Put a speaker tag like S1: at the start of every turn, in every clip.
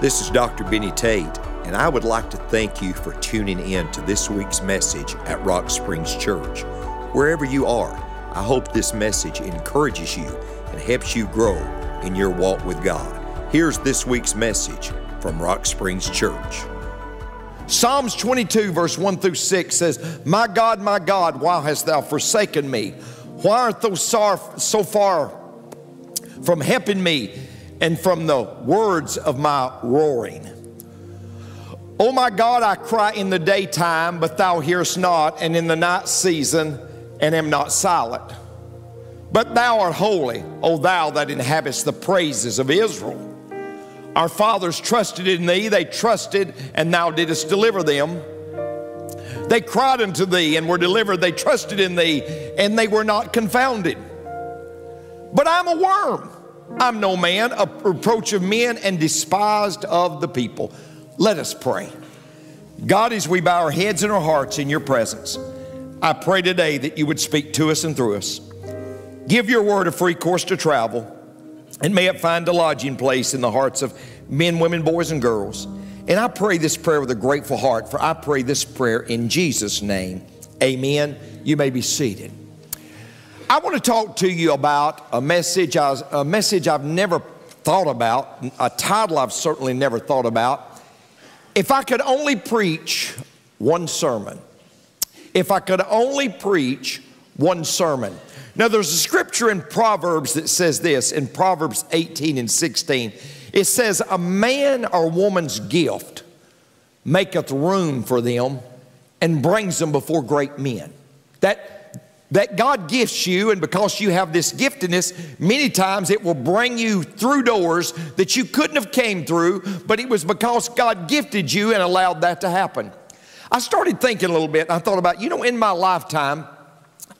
S1: This is Dr. Benny Tate, and I would like to thank you for tuning in to this week's message at Rock Springs Church. Wherever you are, I hope this message encourages you and helps you grow in your walk with God. Here's this week's message from Rock Springs Church.
S2: Psalms 22, verse 1 through 6 says, My God, my God, why hast thou forsaken me? Why art thou so far from helping me and from the words of my roaring? Oh my God, I cry in the daytime, but thou hearest not, and in the night season, and am not silent. But thou art holy, O thou that inhabitest the praises of Israel. Our fathers trusted in thee, they trusted, and thou didst deliver them. They cried unto thee and were delivered. They trusted in thee, and they were not confounded. But I'm a worm. I'm no man, a reproach of men, and despised of the people. Let us pray. God, as we bow our heads and our hearts in your presence, I pray today that you would speak to us and through us. Give your word a free course to travel and may it find a lodging place in the hearts of men, women, boys, and girls. And I pray this prayer with a grateful heart, for I pray this prayer in Jesus' name. Amen. You may be seated. I want to talk to you about a message, a message I've never thought about, a title I've certainly never thought about. If I could only preach one sermon, if I could only preach one sermon. Now, there's a scripture in Proverbs that says this in Proverbs 18 and 16. It says, A man or woman's gift maketh room for them and brings them before great men. That, that God gifts you, and because you have this giftedness, many times it will bring you through doors that you couldn't have came through, but it was because God gifted you and allowed that to happen. I started thinking a little bit, I thought about, you know, in my lifetime,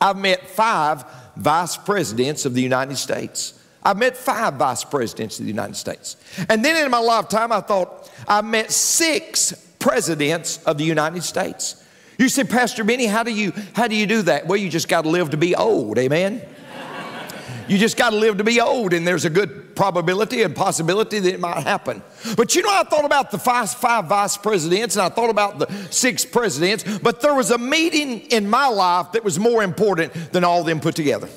S2: I've met five vice presidents of the United States. I've met five vice presidents of the United States. And then in my lifetime, I thought I met six presidents of the United States. You say, Pastor Benny, how do you how do you do that? Well, you just got to live to be old, amen. You just got to live to be old, and there's a good probability and possibility that it might happen. But you know, I thought about the five, five vice presidents and I thought about the six presidents, but there was a meeting in my life that was more important than all of them put together.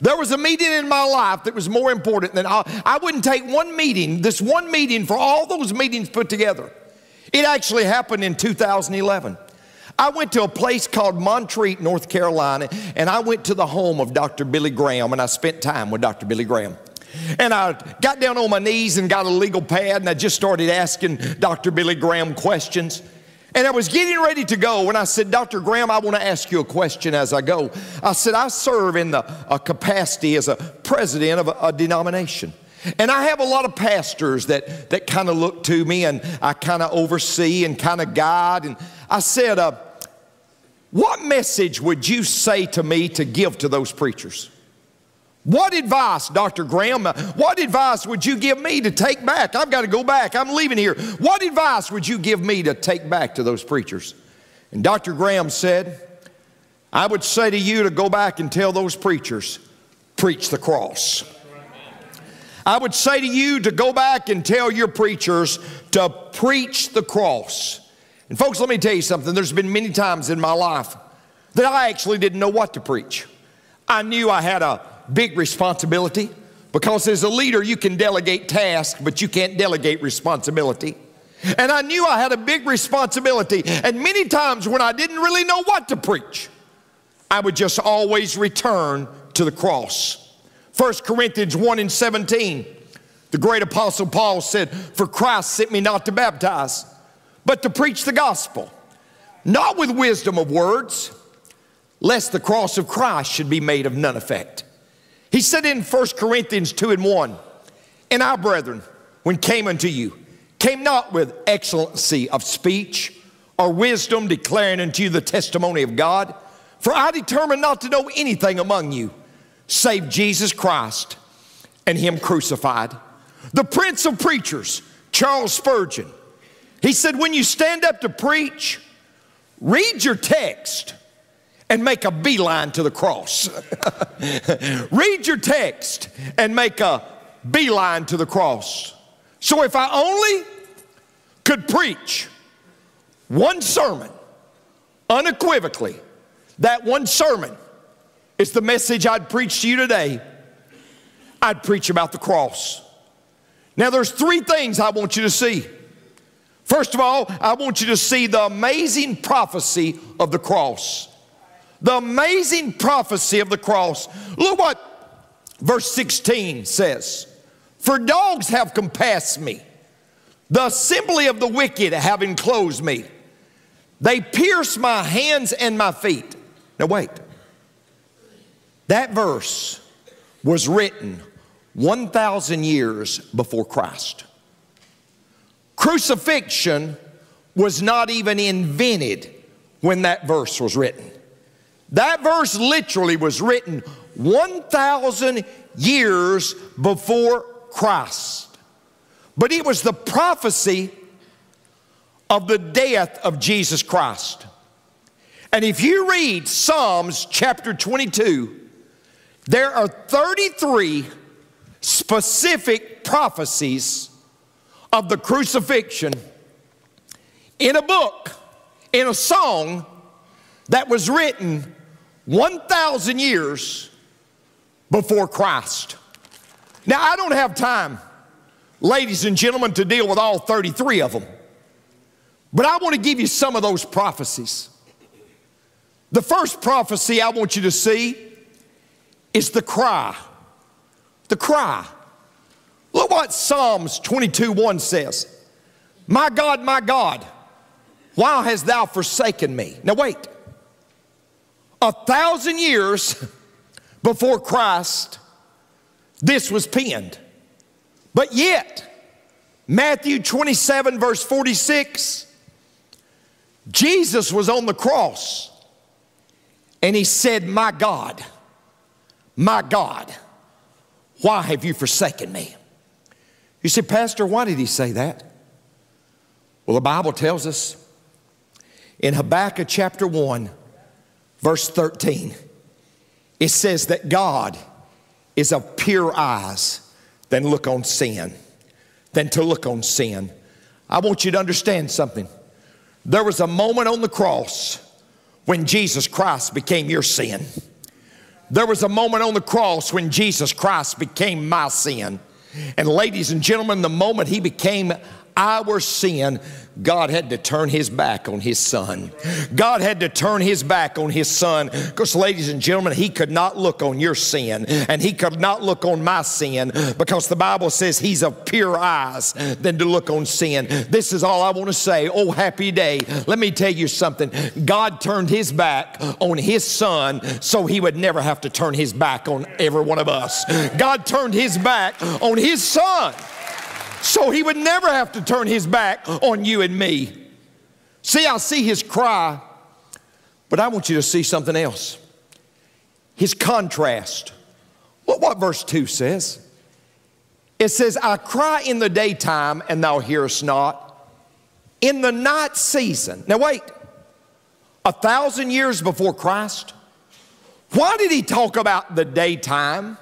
S2: There was a meeting in my life that was more important than all. I wouldn't take one meeting, this one meeting for all those meetings put together. It actually happened in 2011. I went to a place called Montreat, North Carolina, and I went to the home of Dr. Billy Graham, and I spent time with Dr. Billy Graham. And I got down on my knees and got a legal pad, and I just started asking Dr. Billy Graham questions. And I was getting ready to go when I said, Dr. Graham, I want to ask you a question as I go. I said, I serve in the a capacity as a president of a, a denomination. And I have a lot of pastors that, that kind of look to me and I kind of oversee and kind of guide. And I said, uh, what message would you say to me to give to those preachers? What advice, Dr. Graham, uh, what advice would you give me to take back? I've got to go back. I'm leaving here. What advice would you give me to take back to those preachers? And Dr. Graham said, I would say to you to go back and tell those preachers, preach the cross. I would say to you to go back and tell your preachers to preach the cross. And folks, let me tell you something. There's been many times in my life that I actually didn't know what to preach. I knew I had a big responsibility because as a leader, you can delegate tasks, but you can't delegate responsibility. And I knew I had a big responsibility. And many times when I didn't really know what to preach, I would just always return to the cross. 1 Corinthians 1 and 17, the great apostle Paul said, For Christ sent me not to baptize but to preach the gospel, not with wisdom of words, lest the cross of Christ should be made of none effect. He said in 1 Corinthians 2 and 1, And our brethren, when came unto you, came not with excellency of speech or wisdom declaring unto you the testimony of God, for I determined not to know anything among you save Jesus Christ and Him crucified. The prince of preachers, Charles Spurgeon, he said, when you stand up to preach, read your text and make a beeline to the cross. read your text and make a beeline to the cross. So if I only could preach one sermon unequivocally, that one sermon is the message I'd preach to you today. I'd preach about the cross. Now, there's three things I want you to see. First of all, I want you to see the amazing prophecy of the cross. The amazing prophecy of the cross. Look what verse 16 says For dogs have compassed me, the assembly of the wicked have enclosed me. They pierce my hands and my feet. Now, wait. That verse was written 1,000 years before Christ. Crucifixion was not even invented when that verse was written. That verse literally was written 1,000 years before Christ. But it was the prophecy of the death of Jesus Christ. And if you read Psalms chapter 22, there are 33 specific prophecies of the crucifixion in a book, in a song that was written 1,000 years before Christ. Now, I don't have time, ladies and gentlemen, to deal with all 33 of them, but I want to give you some of those prophecies. The first prophecy I want you to see is the cry. The cry. What Psalms 22 1 says My God, my God, why hast thou forsaken me? Now, wait. A thousand years before Christ, this was penned. But yet, Matthew 27, verse 46, Jesus was on the cross and he said, My God, my God, why have you forsaken me? You say, Pastor, why did he say that? Well, the Bible tells us in Habakkuk chapter 1, verse 13, it says that God is of pure eyes than look on sin, than to look on sin. I want you to understand something. There was a moment on the cross when Jesus Christ became your sin. There was a moment on the cross when Jesus Christ became my sin. And ladies and gentlemen, the moment he became our sin, God had to turn his back on his son. God had to turn his back on his son because, ladies and gentlemen, he could not look on your sin and he could not look on my sin because the Bible says he's of pure eyes than to look on sin. This is all I want to say. Oh, happy day. Let me tell you something. God turned his back on his son so he would never have to turn his back on every one of us. God turned his back on his son so he would never have to turn his back on you and me. See, I see his cry, but I want you to see something else his contrast. Look what verse 2 says. It says, I cry in the daytime and thou hearest not, in the night season. Now, wait, a thousand years before Christ, why did he talk about the daytime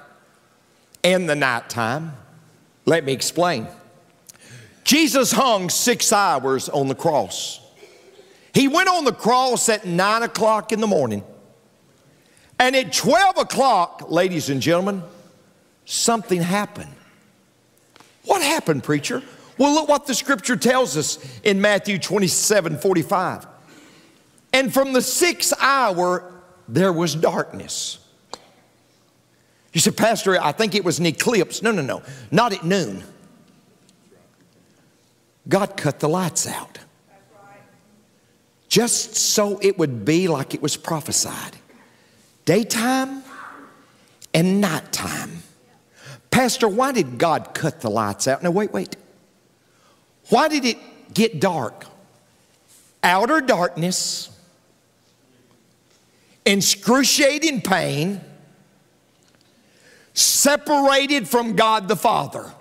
S2: and the nighttime? Let me explain. Jesus hung six hours on the cross. He went on the cross at nine o'clock in the morning. And at 12 o'clock, ladies and gentlemen, something happened. What happened, preacher? Well, look what the scripture tells us in Matthew 27 45. And from the sixth hour, there was darkness. You said, Pastor, I think it was an eclipse. No, no, no, not at noon. God cut the lights out. Just so it would be like it was prophesied daytime and nighttime. Pastor, why did God cut the lights out? Now, wait, wait. Why did it get dark? Outer darkness, excruciating pain, separated from God the Father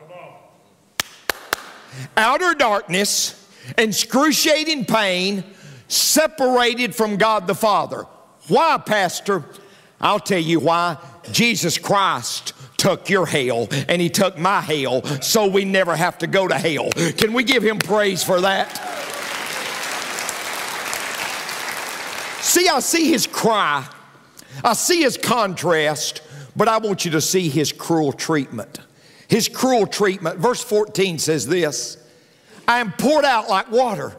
S2: outer darkness, excruciating pain, separated from God the Father. Why, Pastor? I'll tell you why. Jesus Christ took your hell and he took my hell so we never have to go to hell. Can we give him praise for that? See, I see his cry, I see his contrast, but I want you to see his cruel treatment. His cruel treatment. Verse 14 says this I am poured out like water,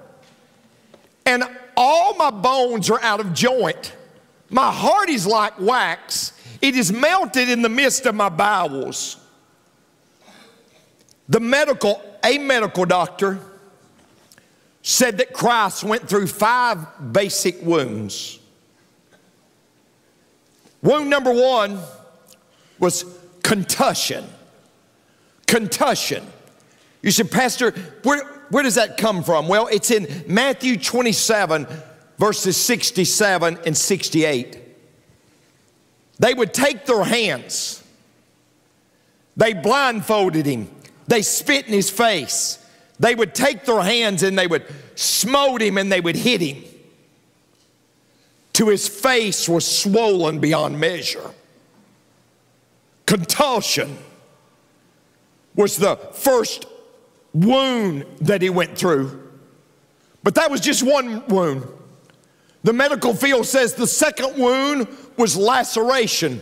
S2: and all my bones are out of joint. My heart is like wax, it is melted in the midst of my bowels. The medical, a medical doctor, said that Christ went through five basic wounds. Wound number one was contusion. Contusion. You said, Pastor, where, where does that come from? Well, it's in Matthew 27, verses 67 and 68. They would take their hands, they blindfolded him, they spit in his face. They would take their hands and they would smote him and they would hit him To his face was swollen beyond measure. Contusion was the first wound that he went through. But that was just one wound. The medical field says the second wound was laceration.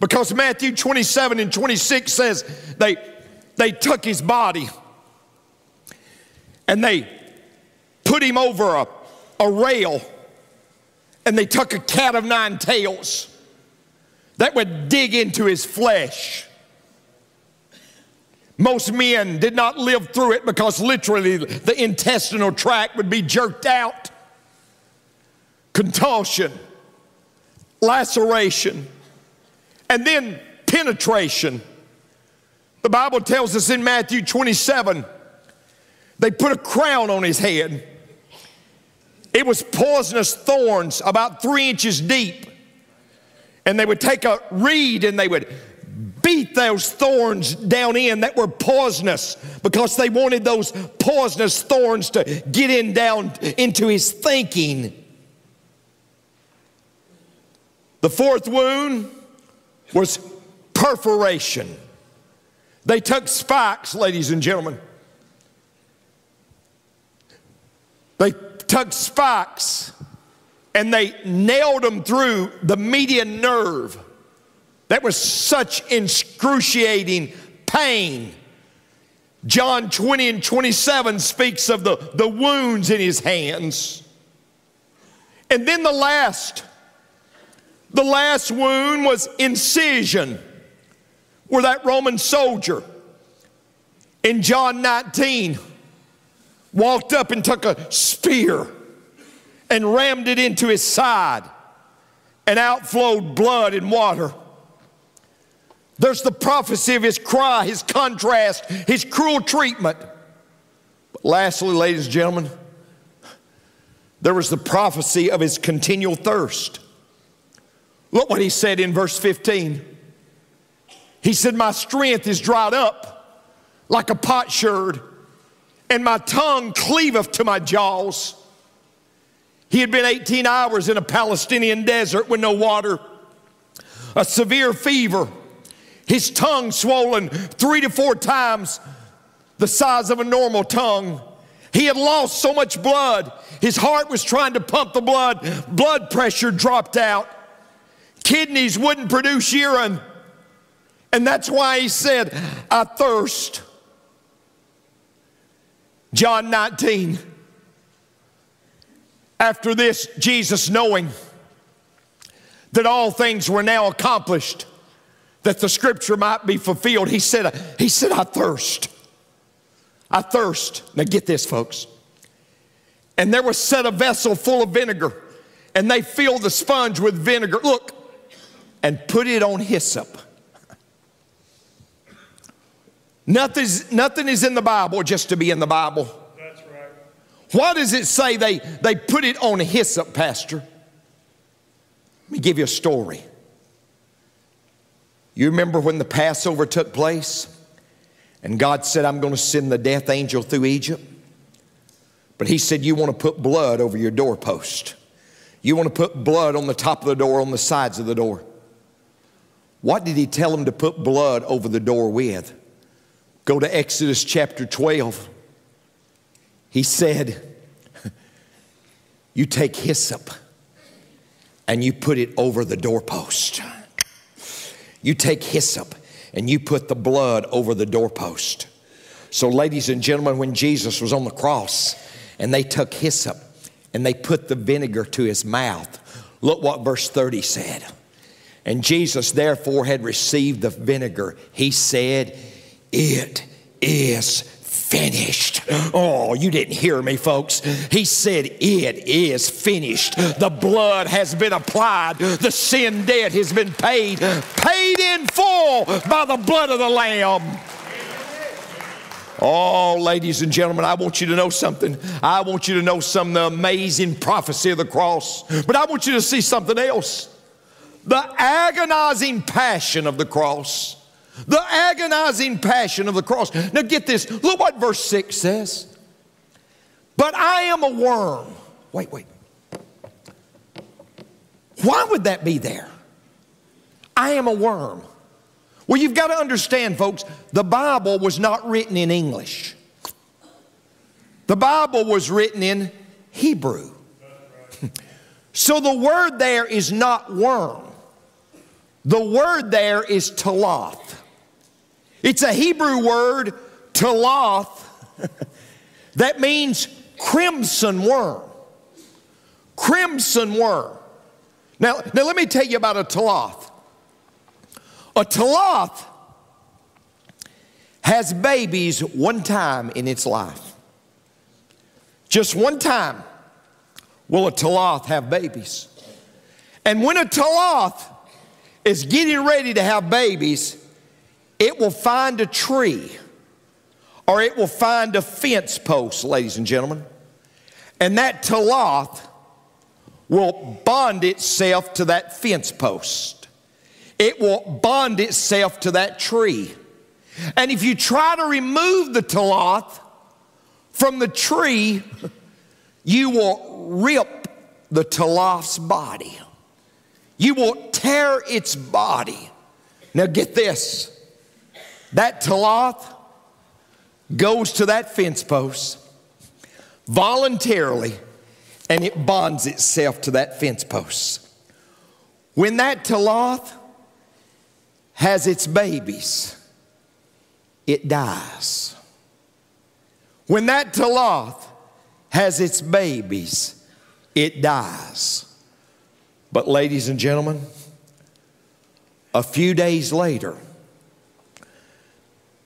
S2: Because Matthew 27 and 26 says they, they took his body and they put him over a, a rail and they took a cat of nine tails that would dig into his flesh. Most men did not live through it because literally the intestinal tract would be jerked out. Contusion, laceration, and then penetration. The Bible tells us in Matthew 27 they put a crown on his head. It was poisonous thorns about three inches deep. And they would take a reed and they would beat those thorns down in that were poisonous because they wanted those poisonous thorns to get in down into his thinking. The fourth wound was perforation. They took spikes, ladies and gentlemen, They took spikes and they nailed them through the median nerve. That was such excruciating pain. John 20 and 27 speaks of the, the wounds in his hands. And then the last, the last wound was incision, where that Roman soldier in John 19 walked up and took a spear and rammed it into his side, and out flowed blood and water. There's the prophecy of his cry, his contrast, his cruel treatment. But lastly, ladies and gentlemen, there was the prophecy of his continual thirst. Look what he said in verse 15. He said, My strength is dried up like a potsherd and my tongue cleaveth to my jaws. He had been 18 hours in a Palestinian desert with no water, a severe fever, his tongue swollen three to four times the size of a normal tongue. He had lost so much blood. His heart was trying to pump the blood. Blood pressure dropped out. Kidneys wouldn't produce urine. And that's why he said, I thirst. John 19. After this, Jesus, knowing that all things were now accomplished, that the scripture might be fulfilled, he said, he said, I thirst. I thirst. Now get this, folks. And there was set a vessel full of vinegar, and they filled the sponge with vinegar. Look, and put it on hyssop. Nothing's, nothing is in the Bible just to be in the Bible.
S3: That's right.
S2: Why does it say they, they put it on hyssop, Pastor? Let me give you a story. You remember when the Passover took place and God said, I'm going to send the death angel through Egypt? But He said, You want to put blood over your doorpost. You want to put blood on the top of the door, on the sides of the door. What did he tell them to put blood over the door with? Go to Exodus chapter 12. He said, You take hyssop and you put it over the doorpost. You take hyssop and you put the blood over the doorpost. So, ladies and gentlemen, when Jesus was on the cross and they took hyssop and they put the vinegar to his mouth, look what verse 30 said. And Jesus, therefore, had received the vinegar. He said, It is finished. Oh, you didn't hear me, folks. He said, It is finished. The blood has been applied, the sin debt has been paid, paid in full by the blood of the Lamb. Oh, ladies and gentlemen, I want you to know something. I want you to know some of the amazing prophecy of the cross, but I want you to see something else the agonizing passion of the cross. The agonizing passion of the cross. Now get this. Look what verse 6 says. But I am a worm. Wait, wait. Why would that be there? I am a worm. Well, you've got to understand, folks, the Bible was not written in English. The Bible was written in Hebrew. So the word there is not worm. The word there is taloth. It's a Hebrew word, taloth, that means crimson worm. Crimson worm. Now, now let me tell you about a taloth. A taloth has babies one time in its life. Just one time will a taloth have babies. And when a taloth is getting ready to have babies, it will find a tree or it will find a fence post, ladies and gentlemen. And that taloth will bond itself to that fence post. It will bond itself to that tree. And if you try to remove the taloth from the tree, you will rip the taloth's body. You will tear its body. Now, get this that taloth goes to that fence post voluntarily and it bonds itself to that fence post. When that taloth has its babies, it dies. When that taloth has its babies, it dies. But, ladies and gentlemen, a few days later,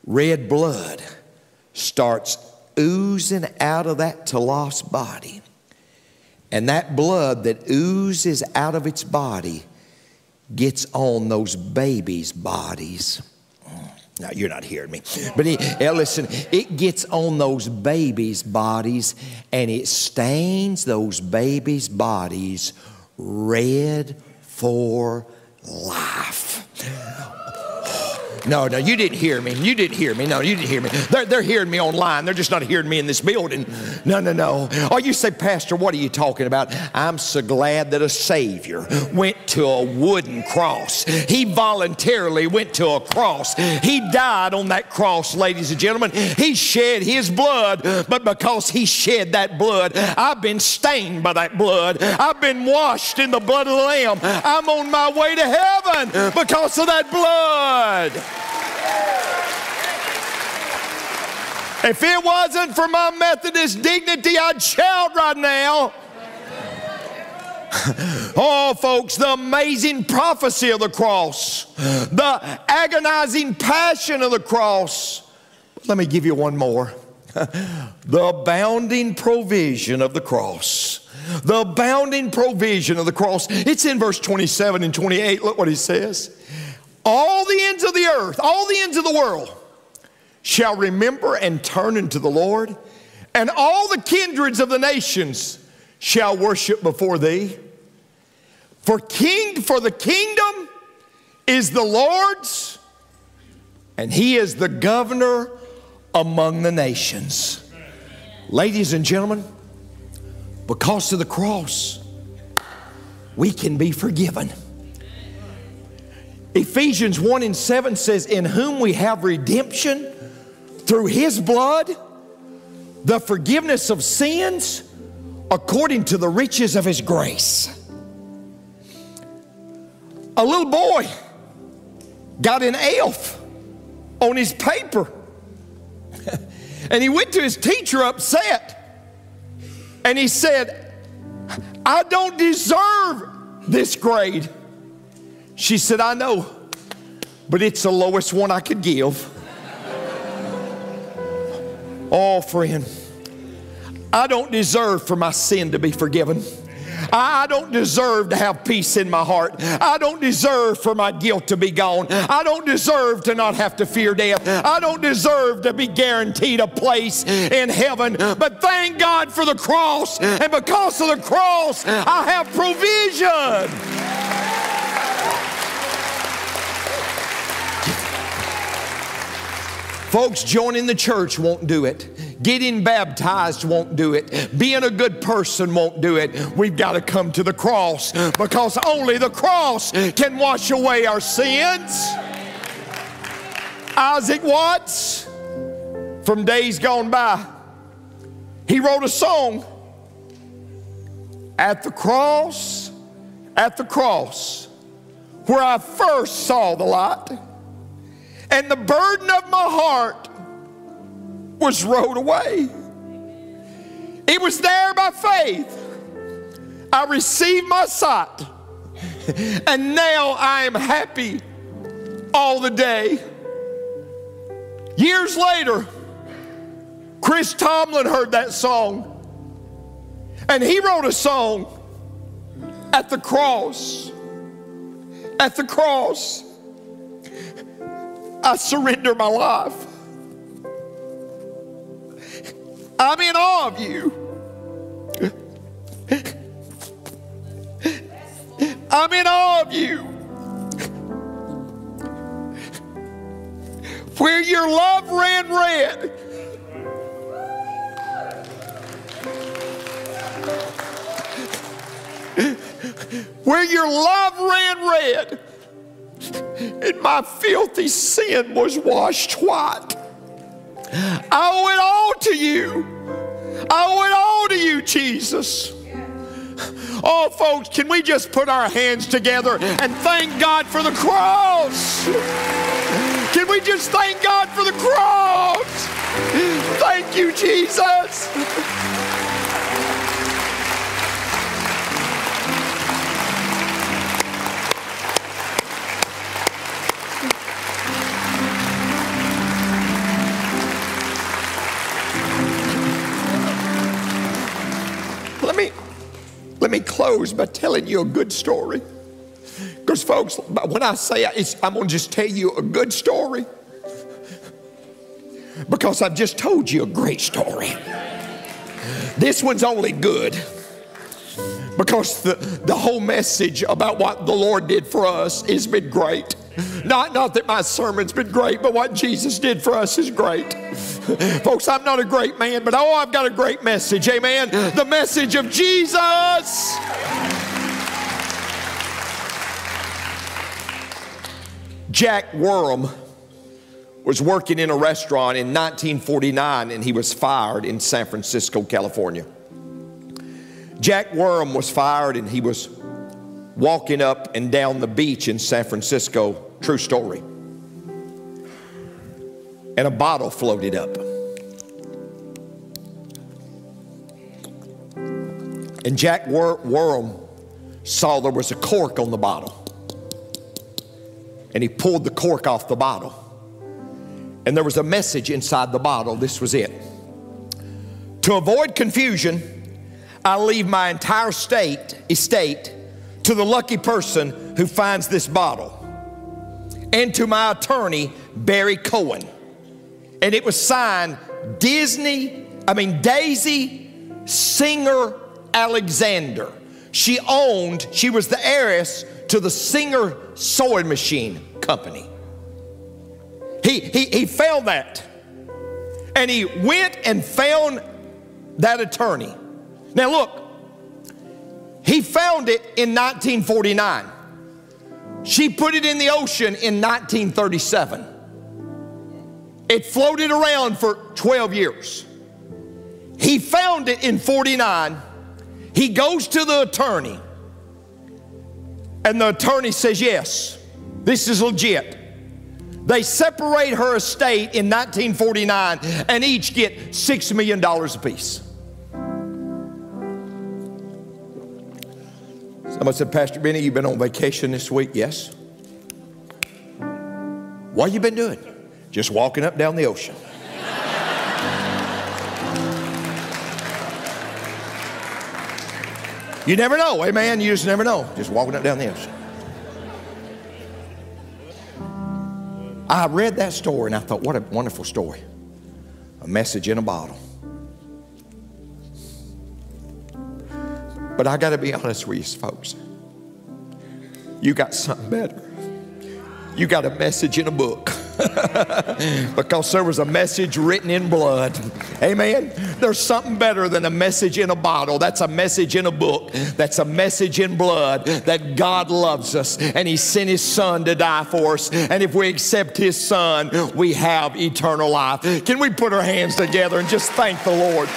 S2: red blood starts oozing out of that taloth's body. And that blood that oozes out of its body gets on those babies' bodies. Mm. Now, you're not hearing me. But he, eh, listen, it gets on those babies' bodies and it stains those babies' bodies red for life. No, no, you didn't hear me. You didn't hear me. No, you didn't hear me. They're, they're hearing me online. They're just not hearing me in this building. No, no, no. Oh, you say, Pastor, what are you talking about? I'm so glad that a Savior went to a wooden cross. He voluntarily went to a cross. He died on that cross, ladies and gentlemen. He shed his blood, but because he shed that blood, I've been stained by that blood. I've been washed in the blood of the Lamb. I'm on my way to heaven because of that blood. If it wasn't for my Methodist dignity, I'd shout right now. oh, folks, the amazing prophecy of the cross, the agonizing passion of the cross. Let me give you one more. the abounding provision of the cross. The abounding provision of the cross. It's in verse 27 and 28. Look what he says. All the ends of the earth, all the ends of the world shall remember and turn unto the Lord, and all the kindreds of the nations shall worship before thee. For king for the kingdom is the Lord's, and he is the governor among the nations. Ladies and gentlemen, because of the cross, we can be forgiven. Ephesians 1 and 7 says, In whom we have redemption through his blood, the forgiveness of sins according to the riches of his grace. A little boy got an elf on his paper. and he went to his teacher upset. And he said, I don't deserve this grade. She said, I know, but it's the lowest one I could give. Oh, friend, I don't deserve for my sin to be forgiven. I don't deserve to have peace in my heart. I don't deserve for my guilt to be gone. I don't deserve to not have to fear death. I don't deserve to be guaranteed a place in heaven. But thank God for the cross. And because of the cross, I have provision. Folks, joining the church won't do it. Getting baptized won't do it. Being a good person won't do it. We've got to come to the cross because only the cross can wash away our sins. Isaac Watts, from days gone by, he wrote a song at the cross, at the cross, where I first saw the light and the burden of my heart was rolled away. It was there by faith. I received my sight, and now I am happy all the day. Years later, Chris Tomlin heard that song, and he wrote a song at the cross. At the cross. I surrender my life. I'm in awe of you. I'm in awe of you. Where your love ran red. Where your love ran red and my filthy sin was washed white. I owe it all to you. I owe it all to you, Jesus. Oh, folks, can we just put our hands together and thank God for the cross? Can we just thank God for the cross? Thank you, Jesus. Let me close by telling you a good story. Because, folks, when I say I'm going to just tell you a good story, because I've just told you a great story. This one's only good because the, the whole message about what the Lord did for us has been great. Not, not that my sermon's been great, but what Jesus did for us is great. Folks, I'm not a great man, but oh, I've got a great message. Amen. The message of Jesus. Jack Wurm was working in a restaurant in 1949 and he was fired in San Francisco, California. Jack Wurm was fired and he was walking up and down the beach in San Francisco. True story. And a bottle floated up. And Jack Wurm saw there was a cork on the bottle. And he pulled the cork off the bottle. And there was a message inside the bottle. This was it. To avoid confusion, I leave my entire state, estate to the lucky person who finds this bottle and to my attorney, Barry Cohen. And it was signed Disney, I mean, Daisy Singer Alexander. She owned, she was the heiress to the Singer sewing machine company. He, he, he found that. And he went and found that attorney. Now, look, he found it in 1949. She put it in the ocean in 1937. It floated around for 12 years. He found it in 49. He goes to the attorney, and the attorney says, Yes, this is legit. They separate her estate in 1949 and each get $6 million apiece. Somebody said, Pastor Benny, you've been on vacation this week? Yes. What you been doing? Just walking up down the ocean. you never know, amen. You just never know. Just walking up down the ocean. I read that story and I thought, what a wonderful story. A message in a bottle. But I got to be honest with you, folks. You got something better. You got a message in a book. because there was a message written in blood. Amen. There's something better than a message in a bottle. That's a message in a book. That's a message in blood that God loves us and He sent His Son to die for us. And if we accept His Son, we have eternal life. Can we put our hands together and just thank the Lord?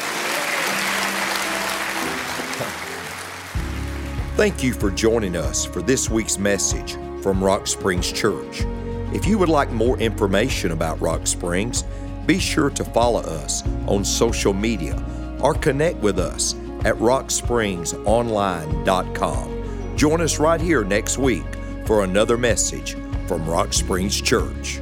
S1: Thank you for joining us for this week's message from Rock Springs Church. If you would like more information about Rock Springs, be sure to follow us on social media or connect with us at rockspringsonline.com. Join us right here next week for another message from Rock Springs Church.